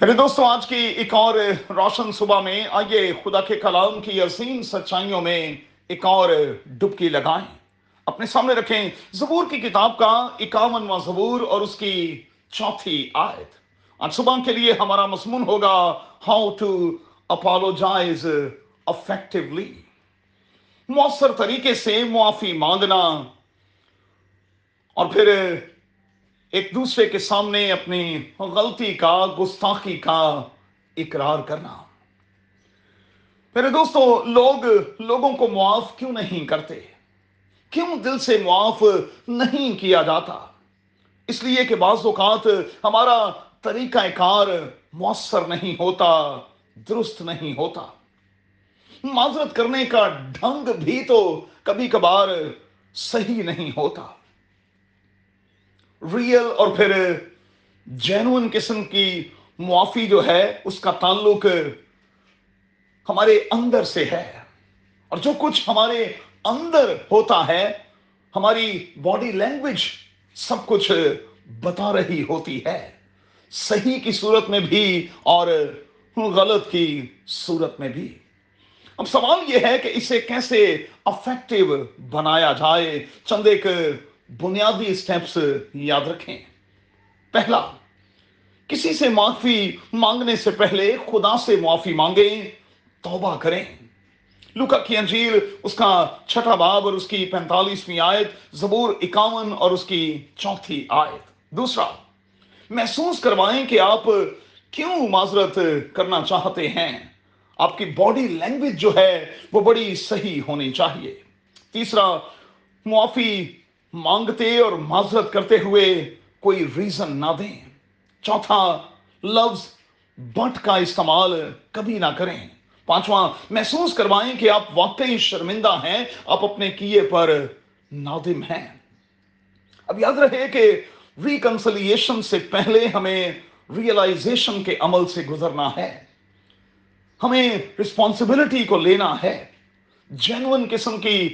میرے دوستوں آج کی ایک اور روشن صبح میں آئیے خدا کے کلام کی عظیم سچائیوں میں ایک اور ڈبکی لگائیں۔ اپنے سامنے رکھیں زبور کی کتاب کا اکاونواں زبور اور اس کی چوتھی آیت۔ آج صبح کے لیے ہمارا مضمون ہوگا ہاؤ ٹو اپالوجائز افیکٹولی مؤثر طریقے سے معافی مانگنا۔ اور پھر ایک دوسرے کے سامنے اپنی غلطی کا، گستاخی کا اقرار کرنا۔ میرے دوستو، لوگ لوگوں کو معاف کیوں نہیں کرتے؟ کیوں دل سے معاف نہیں کیا جاتا؟ اس لیے کہ بعض اوقات ہمارا طریقہ کار مؤثر نہیں ہوتا، درست نہیں ہوتا۔ معذرت کرنے کا ڈھنگ بھی تو کبھی کبھار صحیح نہیں ہوتا۔ ریئل اور پھر جینون قسم کی معافی جو ہے، اس کا تعلق ہمارے اندر سے ہے۔ اور جو کچھ ہمارے اندر ہوتا ہے، ہماری باڈی لینگویج سب کچھ بتا رہی ہوتی ہے۔ صحیح کی صورت میں بھی اور غلط کی صورت میں بھی۔ اب سوال یہ ہے کہ اسے کیسے افیکٹو بنایا جائے؟ چند ایک بنیادی سٹیپس یاد رکھیں۔ پہلا، کسی سے معافی مانگنے سے پہلے خدا سے معافی مانگیں، توبہ کریں۔ لوکا کی انجیل، اس کا چھٹا باب اور اس کی پینتالیسویں آیت، زبور اکاون اور اس کی چوتھی آیت۔ دوسرا، محسوس کروائیں کہ آپ کیوں معذرت کرنا چاہتے ہیں؟ آپ کی باڈی لینگویج جو ہے، وہ بڑی صحیح ہونی چاہیے۔ تیسرا، معافی مانگتے اور معذرت کرتے ہوئے کوئی ریزن نہ دیں۔ چوتھا، لفظ بٹ کا استعمال کبھی نہ کریں۔ پانچواں، محسوس کروائیں کہ آپ واقعی شرمندہ ہیں، آپ اپنے کیے پر نادم ہیں۔ اب یاد رہے کہ ریکنسلیشن سے پہلے ہمیں ریئلائزیشن کے عمل سے گزرنا ہے۔ ہمیں رسپانسبلٹی کو لینا ہے۔ جینون قسم کی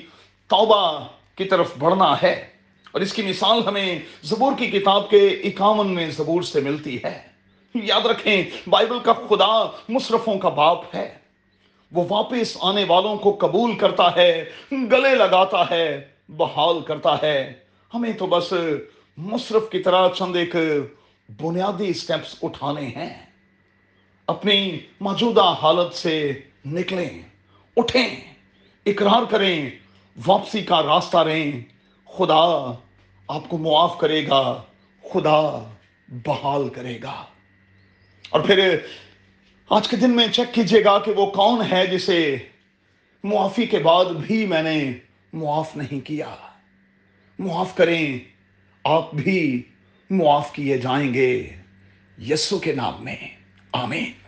توبہ کی طرف بڑھنا ہے اور اس کی مثال ہمیں زبور کی کتاب کے اکاون میں زبور سے ملتی ہے۔ یاد رکھیں، بائبل کا خدا مصرفوں کا باپ ہے۔ وہ واپس آنے والوں کو قبول کرتا ہے، گلے لگاتا ہے، بحال کرتا ہے۔ ہمیں تو بس مصرف کی طرح چند ایک بنیادی سٹیپس اٹھانے ہیں۔ اپنی موجودہ حالت سے نکلیں، اٹھیں، اقرار کریں۔ واپسی کا راستہ رہیں۔ خدا آپ کو معاف کرے گا۔ خدا بحال کرے گا۔ اور پھر آج کے دن میں چیک کیجیے گا کہ وہ کون ہے جسے معافی کے بعد بھی میں نے معاف نہیں کیا۔ معاف کریں، آپ بھی معاف کیے جائیں گے۔ یسو کے نام میں۔ آمین۔